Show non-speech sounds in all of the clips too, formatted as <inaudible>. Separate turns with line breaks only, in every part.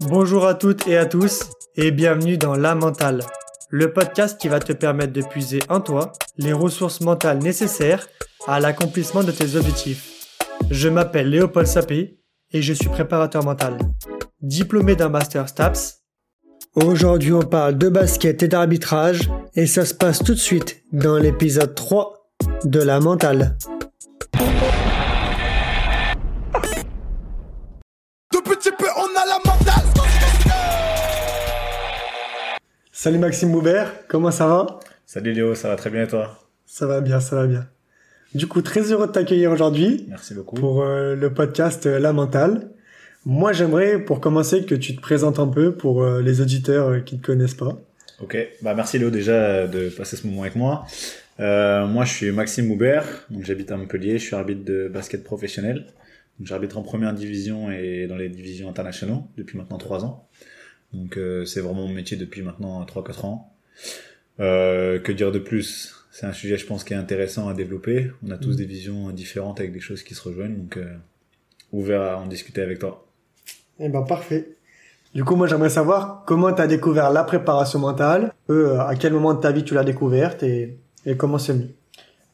Bonjour à toutes et à tous et bienvenue dans La Mentale, le podcast qui va te permettre de puiser en toi les ressources mentales nécessaires à l'accomplissement de tes objectifs. Je m'appelle Léopold Sapé et je suis préparateur mental, diplômé d'un master STAPS. Aujourd'hui on parle de basket et d'arbitrage et ça se passe tout de suite dans l'épisode 3 de La Mentale. Salut Maxime Moubert, comment ça va?
Salut Léo, ça va très bien et toi?
Ça va bien, ça va bien. Du coup, très heureux de t'accueillir aujourd'hui.
Merci beaucoup.
Pour euh, le podcast euh, La Mentale. Moi, j'aimerais, pour commencer, que tu te présentes un peu pour euh, les auditeurs qui ne te connaissent pas.
Ok, bah merci Léo déjà de passer ce moment avec moi. moi, je suis Maxime Moubert, donc j'habite à Montpellier, je suis arbitre de basket professionnel. J'arbitre en première division et dans les divisions internationaux depuis maintenant trois ans. Donc euh, c'est vraiment mon métier depuis maintenant 3-4 ans. Euh, que dire de plus? C'est un sujet, je pense, qui est intéressant à développer. On a tous mm. des visions différentes avec des choses qui se rejoignent, donc euh, ouvert à en discuter avec toi.
Eh ben parfait. Du coup, moi j'aimerais savoir comment tu as découvert la préparation mentale, à quel moment de ta vie tu l'as découverte et, et comment c'est venu?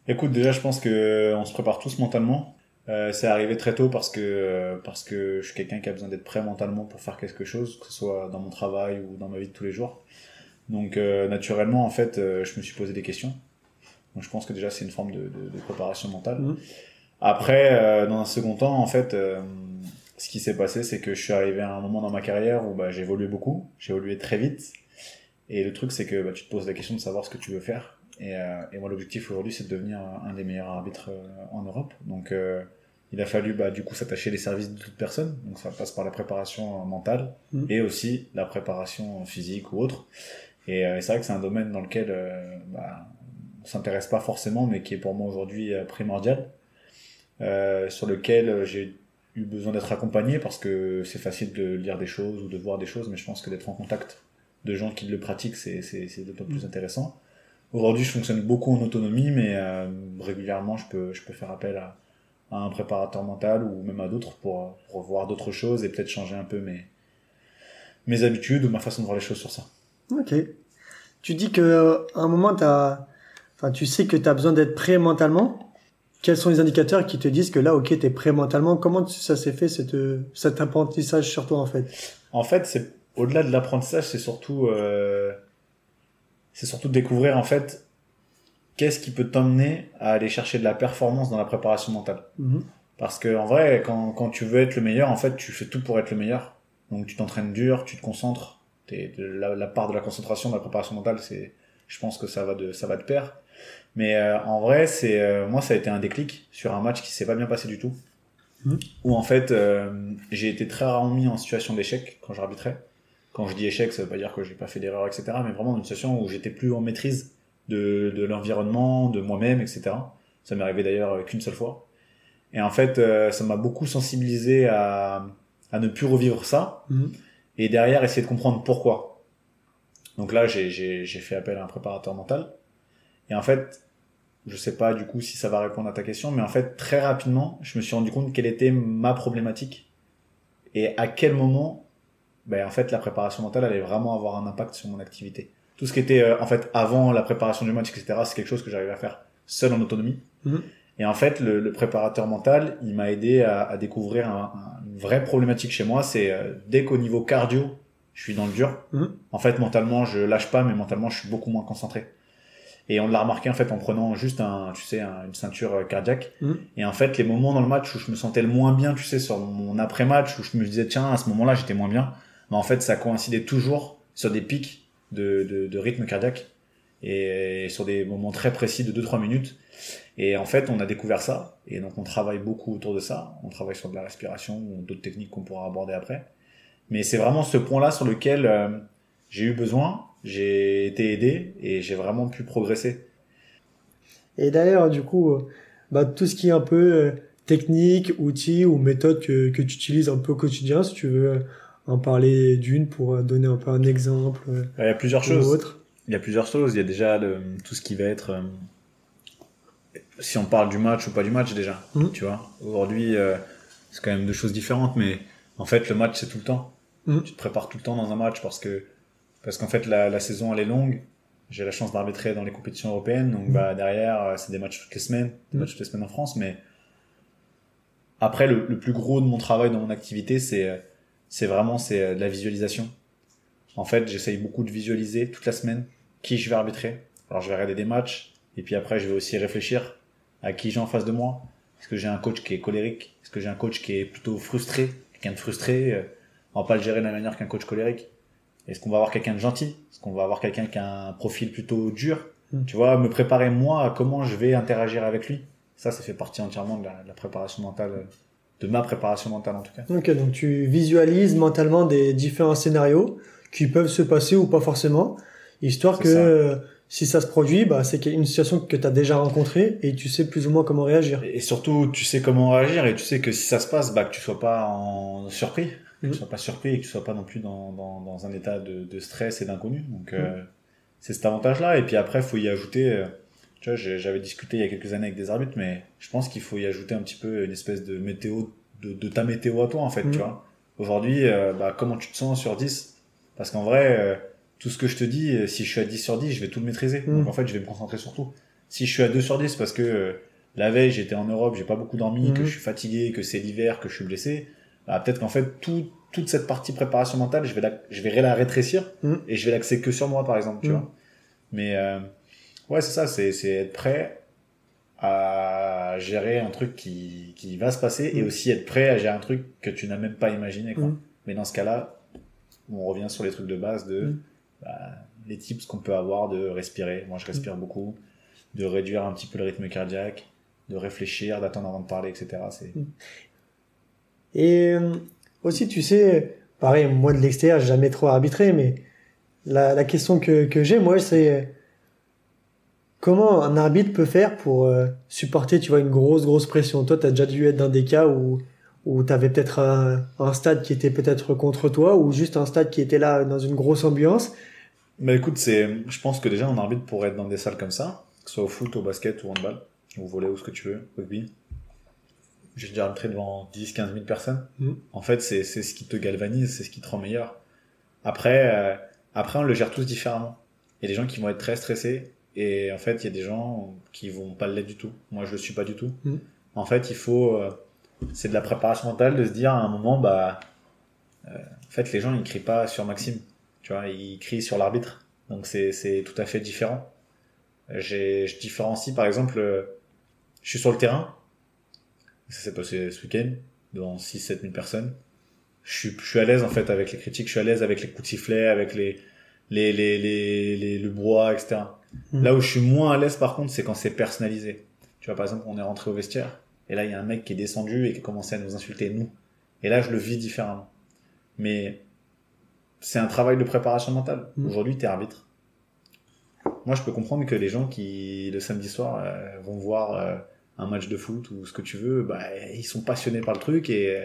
Écoute, déjà je pense que on se prépare tous mentalement. Euh, c'est arrivé très tôt parce que euh, parce que je suis quelqu'un qui a besoin d'être prêt mentalement pour faire quelque chose, que ce soit dans mon travail ou dans ma vie de tous les jours. Donc euh, naturellement, en fait, je me suis posé des questions. Donc je pense que déjà c'est une forme de, de, de préparation mentale. Mmh. Après, dans un second temps, en fait, ce qui s'est passé, c'est que je suis arrivé à un moment dans ma carrière où bah, j'ai évolué beaucoup, j'ai évolué très vite. Et le truc, c'est que bah, tu te poses la question de savoir ce que tu veux faire. Et, et moi, l'objectif aujourd'hui, c'est de devenir un, des meilleurs arbitres en Europe. Donc il a fallu bah, du coup s'attacher les services de toute personne, donc ça passe par la préparation mentale mm. et aussi la préparation physique ou autre. Et euh, c'est vrai que c'est un domaine dans lequel euh, bah, on s'intéresse pas forcément, mais qui est pour moi aujourd'hui euh, primordial, euh, sur lequel j'ai eu besoin d'être accompagné parce que c'est facile de lire des choses ou de voir des choses, mais je pense que d'être en contact de gens qui le pratiquent, c'est d'autant plus mm. intéressant. Aujourd'hui, je fonctionne beaucoup en autonomie, mais régulièrement, je peux, je peux faire appel à, à un préparateur mental ou même à d'autres pour, pour voir d'autres choses et peut-être changer un peu mes, mes habitudes ou ma façon de voir les choses sur ça.
Ok. Tu dis que à un moment, as, enfin, tu sais que tu as besoin d'être prêt mentalement. Quels sont les indicateurs qui te disent que là, ok, tu es prêt mentalement? Comment ça s'est fait cette, cet apprentissage sur toi en fait?
En fait, c'est au-delà de l'apprentissage, c'est surtout, euh, c'est surtout de découvrir en fait qu'est-ce qui peut t'emmener à aller chercher de la performance dans la préparation mentale mhm. Parce que en vrai, quand, quand tu veux être le meilleur, en fait, tu fais tout pour être le meilleur. Donc tu t'entraînes dur, tu te concentres. Es, la, la, part de la concentration de la préparation mentale, c'est, je pense que ça va de ça va de pair. Mais euh, en vrai, c'est euh, moi ça a été un déclic sur un match qui s'est pas bien passé du tout. Mhm. Où en fait, euh, j'ai été très rarement mis en situation d'échec quand j'arbitrais. Quand je dis échec, ça veut pas dire que j'ai pas fait d'erreur, etc. Mais vraiment dans une situation où j'étais plus en maîtrise de, de l'environnement, de moi-même, etc. Ça m'est arrivé d'ailleurs qu'une seule fois. Et en fait, euh, ça m'a beaucoup sensibilisé à, à ne plus revivre ça. Mhm. Et derrière, essayer de comprendre pourquoi. Donc là, j'ai fait appel à un préparateur mental. Et en fait, je sais pas du coup si ça va répondre à ta question, mais en fait, très rapidement, je me suis rendu compte quelle était ma problématique et à quel moment, ben, en fait, la préparation mentale allait vraiment avoir un impact sur mon activité tout ce qui était euh, en fait avant la préparation du match, etc. C'est quelque chose que j'arrivais à faire seul en autonomie. Mhm. Et en fait, le, le, préparateur mental, il m'a aidé à, à découvrir un, une vraie problématique chez moi. C'est euh, dès qu'au niveau cardio, je suis dans le dur. Mhm. En fait, mentalement, je lâche pas, mais mentalement, je suis beaucoup moins concentré. Et on l'a remarqué en fait en prenant juste un, tu sais, une ceinture euh, cardiaque. Mhm. Et en fait, les moments dans le match où je me sentais le moins bien, tu sais, sur mon après-match, où je me disais tiens, à ce moment-là, j'étais moins bien. Mais en fait, ça coïncidait toujours sur des pics de, de, de rythme cardiaque et sur des moments très précis de 2-3 minutes. Et en fait, on a découvert ça, et donc on travaille beaucoup autour de ça. On travaille sur de la respiration ou d'autres techniques qu'on pourra aborder après. Mais c'est vraiment ce point-là sur lequel euh, j'ai eu besoin, j'ai été aidé et j'ai vraiment pu progresser.
Et d'ailleurs, du coup, euh, bah, tout ce qui est un peu euh, technique, outils ou méthode que, que tu utilises un peu au quotidien, si tu veux en parler d'une pour donner un peu un exemple
Il y a plusieurs choses. Il y a plusieurs choses. Il y a déjà tout ce qui va être. Euh, si on parle du match ou pas du match déjà, mmh. tu vois. Aujourd'hui, euh, c'est quand même deux choses différentes, mais En fait, le match, c'est tout le temps.
Mm.
Tu te prépares tout le temps dans un match parce que, parce qu'en fait, la, la saison, elle est longue. J'ai la chance d'arbitrer dans les compétitions européennes. Donc,
Mm.
bah, derrière, euh, c'est des matchs toutes les semaines, des matchs toutes les semaines en France. Mais après, le, le plus gros de mon travail dans mon activité, c'est, euh, c'est vraiment, c'est euh, de la visualisation. En fait, j'essaye beaucoup de visualiser toute la semaine qui je vais arbitrer. Alors, je vais regarder des matchs. Et puis après, je vais aussi réfléchir à qui j'ai en face de moi. Est-ce que j'ai un coach qui est colérique? Est-ce que j'ai un coach qui est plutôt frustré? Quelqu'un de frustré, euh, on va pas le gérer de la manière qu'un coach colérique. Est-ce qu'on va avoir quelqu'un de gentil? Est-ce qu'on va avoir quelqu'un qui a un profil plutôt dur?
Mm.
Tu vois, me préparer moi à comment je vais interagir avec lui. Ça, ça fait partie entièrement de la, de la préparation mentale, euh, de ma préparation mentale en tout cas.
Ok, donc tu visualises mentalement des différents scénarios qui peuvent se passer ou pas forcément, histoire que
ça.
euh, si ça se produit, bah, c'est qu'il y a une situation que tu as déjà rencontrée et tu sais plus ou moins comment réagir.
Et surtout, tu sais comment réagir et tu sais que si ça se passe, bah, que tu sois pas en surpris, que
Mhm.
tu sois pas surpris et que tu sois pas non plus dans, dans, dans un état de, de stress et d'inconnu. Donc, euh, c'est cet avantage-là. Et puis après, faut y ajouter, euh, tu vois, j'ai- j'avais discuté il y a quelques années avec des arbitres, mais je pense qu'il faut y ajouter un petit peu une espèce de météo, de, de ta météo à toi, en fait,
Mhm.
tu vois. Aujourd'hui, euh, bah, comment tu te sens sur 10? Parce qu'en vrai, euh, tout ce que je te dis, euh, si je suis à 10 sur 10, je vais tout le maîtriser.
Mhm.
Donc en fait, je vais me concentrer sur tout. Si je suis à 2 sur 10 parce que euh, la veille, j'étais en Europe, j'ai pas beaucoup dormi, que
Mhm.
je suis fatigué, que c'est l'hiver, que je suis blessé, bah, peut-être qu'en fait, tout, toute cette partie préparation mentale, je vais la, je vais la rétrécir et je vais l'axer que sur moi, par exemple, tu vois. Mais ouais, c'est ça, c'est c'est être prêt à gérer un truc qui, qui va se passer et
Mhm.
aussi être prêt à gérer un truc que tu n'as même pas imaginé. Quoi.
Mhm.
Mais dans ce cas-là, on revient sur les trucs de base de
Mhm.
bah, les tips qu'on peut avoir de respirer. Moi, je respire beaucoup, de réduire un petit peu le rythme cardiaque, de réfléchir, d'attendre avant de parler, etc. C'est
Et euh, aussi, tu sais, pareil, moi de l'extérieur, j'ai jamais trop arbitré, mais la, la question que, que j'ai, moi, c'est comment un arbitre peut faire pour euh, supporter, tu vois, une grosse, grosse pression? Toi, tu as déjà dû être dans des cas où, où tu avais peut-être un, un stade qui était peut-être contre toi, ou juste un stade qui était là dans une grosse ambiance?
Mais écoute, c'est, je pense que déjà un arbitre pourrait être dans des salles comme ça, que ce soit au foot, au basket ou au handball, ou au volley ou ce que tu veux, rugby. J'ai déjà arbitré devant 10, 15 000 personnes.
Mhm.
En fait, c'est, c'est ce qui te galvanise, c'est ce qui te rend meilleur. Après, euh, après, on le gère tous différemment. Il y a des gens qui vont être très stressés, et en fait, il y a des gens qui vont pas l'être du tout. Moi, je le suis pas du tout.
Mhm.
En fait, il faut, euh, c'est de la préparation mentale de se dire à un moment, bah, euh, en fait, les gens, ils crient pas sur Maxime. Tu vois, ils crient sur l'arbitre. Donc c'est c'est tout à fait différent. Je différencie par exemple, euh, je suis sur le terrain. Ça s'est passé ce week-end devant 6 7 000 personnes. Je suis je suis à l'aise en fait avec les critiques, je suis à l'aise avec les coups de sifflet, avec les les les les, les le brouhaha, etc.
Mhm.
Là où je suis moins à l'aise par contre, c'est quand c'est personnalisé. Tu vois par exemple, on est rentré au vestiaire et là il y a un mec qui est descendu et qui a commencé à nous insulter nous. Et là je le vis différemment. Mais c'est un travail de préparation mentale.
Mhm.
Aujourd'hui, t'es arbitre. Moi, je peux comprendre que les gens qui, le samedi soir, euh, vont voir euh, un match de foot ou ce que tu veux, bah, ils sont passionnés par le truc et,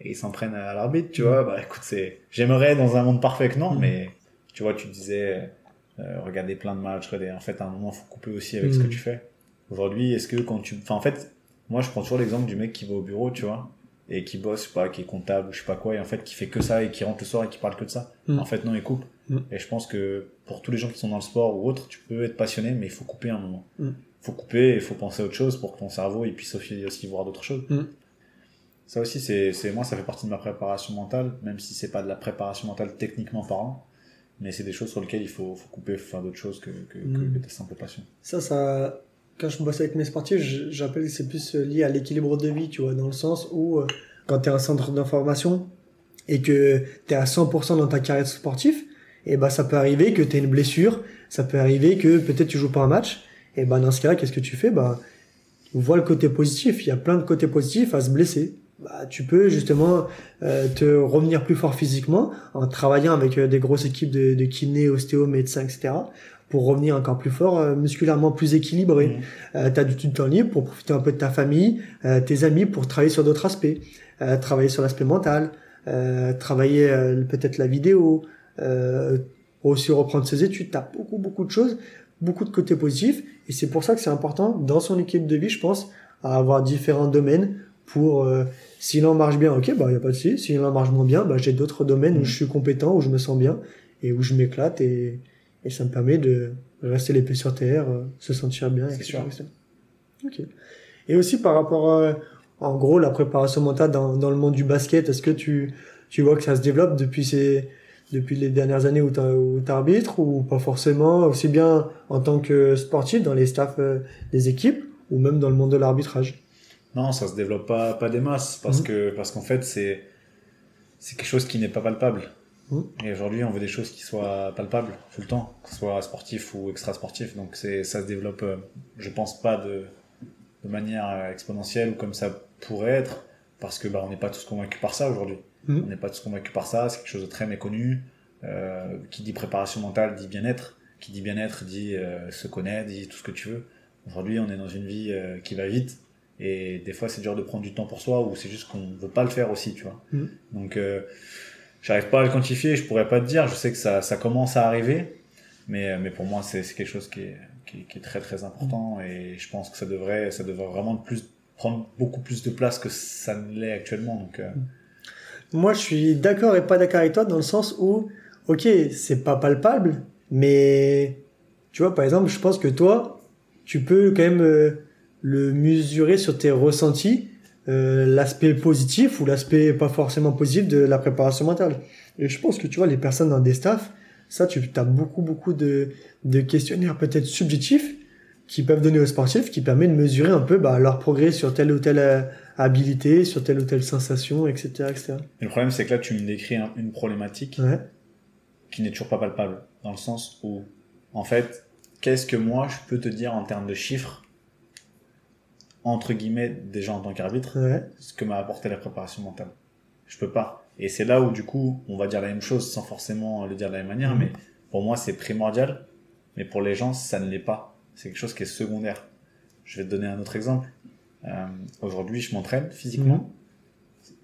et ils s'en prennent à l'arbitre, tu
Mhm.
vois. Bah, écoute, c'est, j'aimerais dans un monde parfait que non, mais tu vois, tu disais, euh, regarder plein de matchs, regarder- en fait, à un moment, faut couper aussi avec ce que
Mhm.
tu fais. Aujourd'hui, est-ce que quand tu, enfin, en fait, moi, je prends toujours l'exemple du mec qui va au bureau, tu vois, et qui bosse, je sais pas, qui est comptable ou je sais pas quoi, et en fait, qui fait que ça et qui rentre le soir et qui parle que de ça.
Mhm.
En fait, non, il coupe.
Mhm.
Et je pense que pour tous les gens qui sont dans le sport ou autre, tu peux être passionné, mais il faut couper un moment. Il faut couper il faut penser à autre chose pour que ton cerveau il puisse aussi, aussi voir d'autres choses. Ça aussi, c'est, moi, ça fait partie de ma préparation mentale, même si c'est pas de la préparation mentale techniquement parlant, mais c'est des choses sur lesquelles il faut, faut couper, faut faire d'autres choses que, que,
Mhm.
que ta simple passion.
Ça, ça, quand je bosse avec mes sportifs, j'appelle que c'est plus lié à l'équilibre de vie, tu vois, dans le sens où euh, quand tu es un centre d'information et que tu es à 100% dans ta carrière sportive, et ben ça peut arriver que tu aies une blessure, ça peut arriver que peut-être tu joues pas un match, et ben dans ce cas-là, qu'est-ce que tu fais? Ben vois le côté positif, il y a plein de côtés positifs à se blesser. Bah, tu peux justement euh, te revenir plus fort physiquement en travaillant avec euh, des grosses équipes de, de kinés, ostéo, médecins, etc pour revenir encore plus fort, euh, musculairement plus équilibré.
Mhm.
Euh, tu as du temps libre pour profiter un peu de ta famille, euh, tes amis pour travailler sur d'autres aspects, euh, travailler sur l'aspect mental, euh, travailler euh, peut-être la vidéo, euh, aussi reprendre ses études. Tu as beaucoup, beaucoup de choses, beaucoup de côtés positifs. Et c'est pour ça que c'est important dans son équipe de vie, je pense, à avoir différents domaines pour euh, S'il en marche bien, ok, bah y a pas de souci. S'il en marche moins bien, bah j'ai d'autres domaines où
Mm.
je suis compétent, où je me sens bien et où je m'éclate et, et ça me permet de rester les pieds sur terre, euh, se sentir bien.
C'est
etc.. Ok. Et aussi par rapport à, en gros, la préparation mentale dans, dans le monde du basket, est-ce que tu, tu vois que ça se développe depuis ces, depuis les dernières années où tu arbitres ou pas forcément, aussi bien en tant que sportif dans les staffs euh, des équipes ou même dans le monde de l'arbitrage?
Non, ça se développe pas, pas des masses parce
Mhm.
que parce qu'en fait c'est c'est quelque chose qui n'est pas palpable.
Mhm.
Et aujourd'hui, on veut des choses qui soient palpables tout le temps, que ce soit sportif ou extra sportif. Donc c'est ça se développe, euh, je pense pas de de manière euh, exponentielle ou comme ça pourrait être parce que bah on n'est pas tous convaincus par ça aujourd'hui.
Mhm.
On n'est pas tous convaincus par ça. C'est quelque chose de très méconnu. Euh, qui dit préparation mentale dit bien-être. Qui dit bien-être dit euh, se connaître, dit tout ce que tu veux. Aujourd'hui, on est dans une vie qui va vite et des fois c'est dur de prendre du temps pour soi ou c'est juste qu'on veut pas le faire aussi, tu vois.
Mhm.
Donc euh, j'arrive pas à le quantifier, je pourrais pas te dire. Je sais que ça, ça commence à arriver, mais mais pour moi c'est quelque chose qui est, qui est qui est très très important et je pense que ça devrait ça devrait vraiment plus prendre beaucoup plus de place que ça ne l'est actuellement. Donc euh,
Moi, je suis d'accord et pas d'accord avec toi dans le sens où, ok, c'est pas palpable, mais tu vois, par exemple, je pense que toi, tu peux quand même euh, le mesurer sur tes ressentis, euh, l'aspect positif ou l'aspect pas forcément positif de la préparation mentale. Et je pense que tu vois, les personnes dans des staffs, ça, tu as beaucoup, beaucoup de, de questionnaires peut-être subjectifs qui peuvent donner aux sportifs, qui permet de mesurer un peu bah, leur progrès sur telle ou telle euh, habilité, sur telle ou telle sensation, etc. etc.
et le problème c'est que là tu me décris un- une problématique
Ouais.
qui n'est toujours pas palpable dans le sens où en fait qu'est-ce que moi je peux te dire en termes de chiffres entre guillemets déjà en tant qu'arbitre
Ouais.
ce que m'a apporté la préparation mentale. Je peux pas. Et c'est là où, du coup, on va dire la même chose sans forcément le dire de la même manière,
Mhm.
mais pour moi, c'est primordial. Mais pour les gens, ça ne l'est pas. C'est quelque chose qui est secondaire. Je vais te donner un autre exemple. Euh, Aujourd'hui, je m'entraîne physiquement.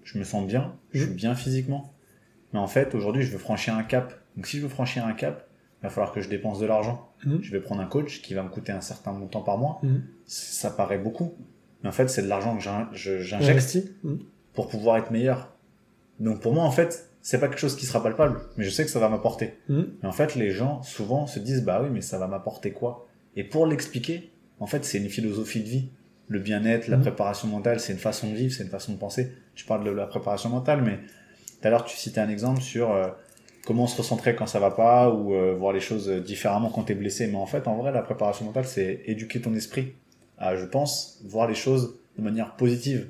Je me sens bien. Je suis
Mhm.
bien physiquement. Mais en fait, aujourd'hui, je veux franchir un cap. Donc, si je veux franchir un cap, il va falloir que je dépense de l'argent.
Mhm.
Je vais prendre un coach qui va me coûter un certain montant par mois.
Mhm.
Ça paraît beaucoup. Mais en fait, c'est de l'argent que j'in- je- j'injecte.
Mhm.
pour pouvoir être meilleur. Donc pour moi, en fait, c'est pas quelque chose qui sera palpable, mais je sais que ça va m'apporter. Mais en fait, les gens souvent se disent bah oui, mais ça va m'apporter quoi? Et pour l'expliquer, en fait, c'est une philosophie de vie. Le bien-être, la préparation mentale, c'est une façon de vivre, c'est une façon de penser. Je parle de la préparation mentale, mais tout à l'heure tu citais un exemple sur euh, comment se recentrer quand ça va pas ou euh, voir les choses différemment quand t'es blessé. Mais en fait, en vrai, la préparation mentale, c'est éduquer ton esprit à, je pense, voir les choses de manière positive.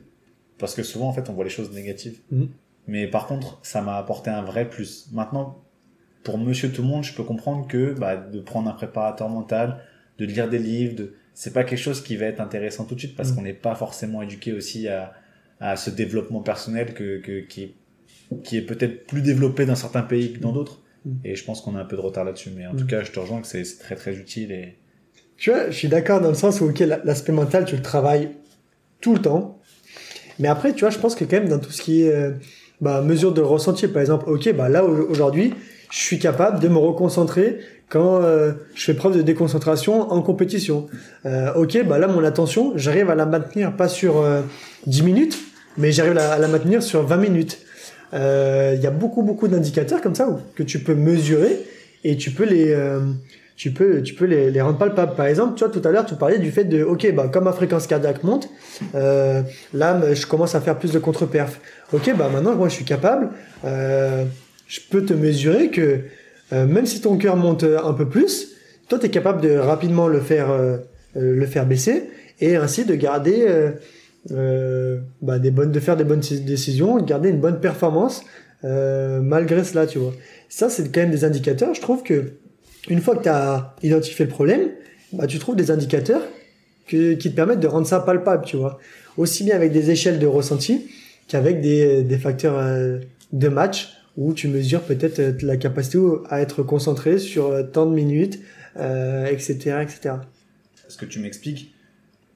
Parce que souvent, en fait, on voit les choses négatives.
Mhm.
Mais par contre, ça m'a apporté un vrai plus. Maintenant, pour monsieur tout le monde, je peux comprendre que bah, de prendre un préparateur mental, de lire des livres, de... c'est pas quelque chose qui va être intéressant tout de suite parce
Mhm.
qu'on n'est pas forcément éduqué aussi à, à ce développement personnel que, que, qui, qui est peut-être plus développé dans certains pays que dans d'autres.
Mhm.
Et je pense qu'on a un peu de retard là-dessus. Mais en
Mhm.
tout cas, je te rejoins que c'est très très utile. Et...
Tu vois, je suis d'accord dans le sens où, ok, la- l'aspect mental, tu le travailles tout le temps. Mais après, tu vois, je pense que quand même dans tout ce qui est euh, bah, mesure de ressenti, par exemple, ok, bah là au- aujourd'hui, je suis capable de me reconcentrer quand euh, je fais preuve de déconcentration en compétition. Euh, ok, bah là mon attention, j'arrive à la maintenir pas sur euh, 10 minutes, mais j'arrive à la maintenir sur 20 minutes. Euh, Il y a beaucoup beaucoup d'indicateurs comme ça où- que tu peux mesurer et tu peux les euh, tu peux tu peux les, les rendre palpables. Par exemple, tu vois tout à l'heure tu parlais du fait de ok bah comme ma fréquence cardiaque monte, euh, là je commence à faire plus de contre-perf. Ok bah maintenant moi je suis capable, euh, je peux te mesurer que euh, même si ton cœur monte un peu plus, toi tu es capable de rapidement le faire le faire baisser et ainsi de garder euh, bah, des bonnes de faire des bonnes décisions, de garder une bonne performance euh, malgré cela, tu vois. Ça c'est quand même des indicateurs, je trouve que une fois que tu as identifié le problème, bah, tu trouves des indicateurs que, qui te permettent de rendre ça palpable, tu vois. Aussi bien avec des échelles de ressenti qu'avec des, des facteurs euh, de match où tu mesures peut-être la capacité à être concentré sur tant de minutes, euh, etc., etc.
Ce que tu m'expliques,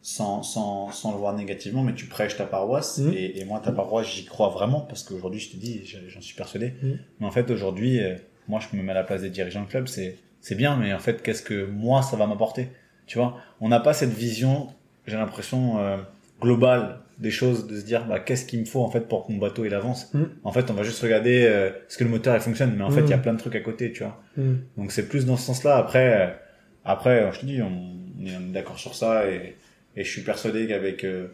sans, sans, sans le voir négativement, mais tu prêches ta paroisse,
Mhm.
et, et moi, ta paroisse, j'y crois vraiment, parce qu'aujourd'hui, je te dis, j'en suis persuadé.
Mhm.
Mais en fait, aujourd'hui, euh, moi, je me mets à la place des dirigeants de club, c'est c'est bien, mais en fait, qu'est-ce que moi, ça va m'apporter? Tu vois, on n'a pas cette vision, j'ai l'impression, euh, globale des choses, de se dire bah, qu'est-ce qu'il me faut en fait pour que mon bateau il avance?
Mm.
En fait, on va juste regarder euh, ce que le moteur il fonctionne, mais en fait il y a
Mm.
plein de trucs à côté, tu vois?
Mm.
Donc c'est plus dans ce sens-là. Après, euh, après, je te dis, on, on est d'accord sur ça et, et je suis persuadé qu'avec euh,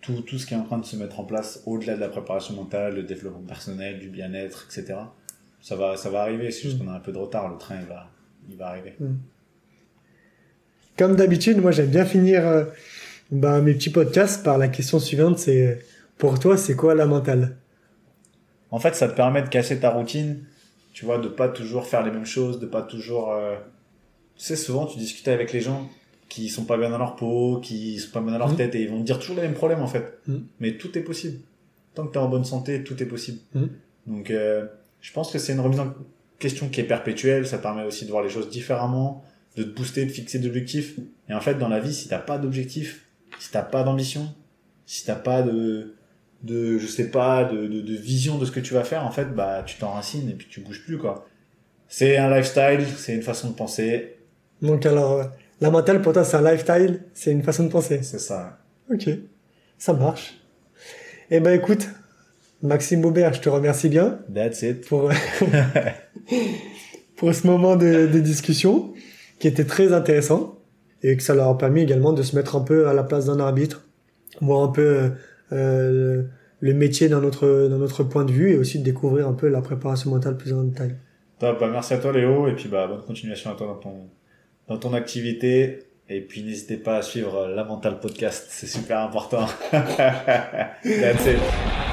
tout, tout ce qui est en train de se mettre en place, au-delà de la préparation mentale, le développement personnel, du bien-être, etc., ça va, ça va arriver. C'est juste
Mm.
qu'on a un peu de retard. Le train, il va, il va arriver.
Comme d'habitude, moi j'aime bien finir euh, ben, mes petits podcasts par la question suivante, c'est pour toi c'est quoi la mentale?
En fait, ça te permet de casser ta routine, tu vois, de pas toujours faire les mêmes choses, de pas toujours. euh, Tu sais, souvent, tu discutes avec les gens qui sont pas bien dans leur peau, qui sont pas bien dans leur
Mhm.
tête, et ils vont te dire toujours les mêmes problèmes, en fait.
Mhm.
Mais tout est possible. Tant que tu es en bonne santé, tout est possible.
Mhm.
Donc, euh, je pense que c'est une remise en question qui est perpétuelle. Ça permet aussi de voir les choses différemment, de te booster, de fixer des objectifs. Et en fait, dans la vie, si t'as pas d'objectif, si t'as pas d'ambition, si t'as pas de, de, je sais pas, de, de, de vision de ce que tu vas faire, en fait, bah, tu t'enracines et puis tu bouges plus, quoi. C'est un lifestyle, c'est une façon de penser,
Donc alors, la mentale pour toi c'est un lifestyle, c'est une façon de penser.
c'est ça.
Ok, ça marche. Eh ben écoute, Maxime Aubert, je te remercie bien
That's it.
pour, <laughs> pour ce moment de, de discussion qui était très intéressant et que ça leur a permis également de se mettre un peu à la place d'un arbitre, voir un peu euh, le métier dans notre, dans notre point de vue et aussi de découvrir un peu la préparation mentale plus en détail.
Top, bah, merci à toi, Léo, et puis, bah, bonne continuation à toi dans ton, dans ton activité. Et puis, n'hésitez pas à suivre euh, la Mental Podcast, c'est super important. <laughs>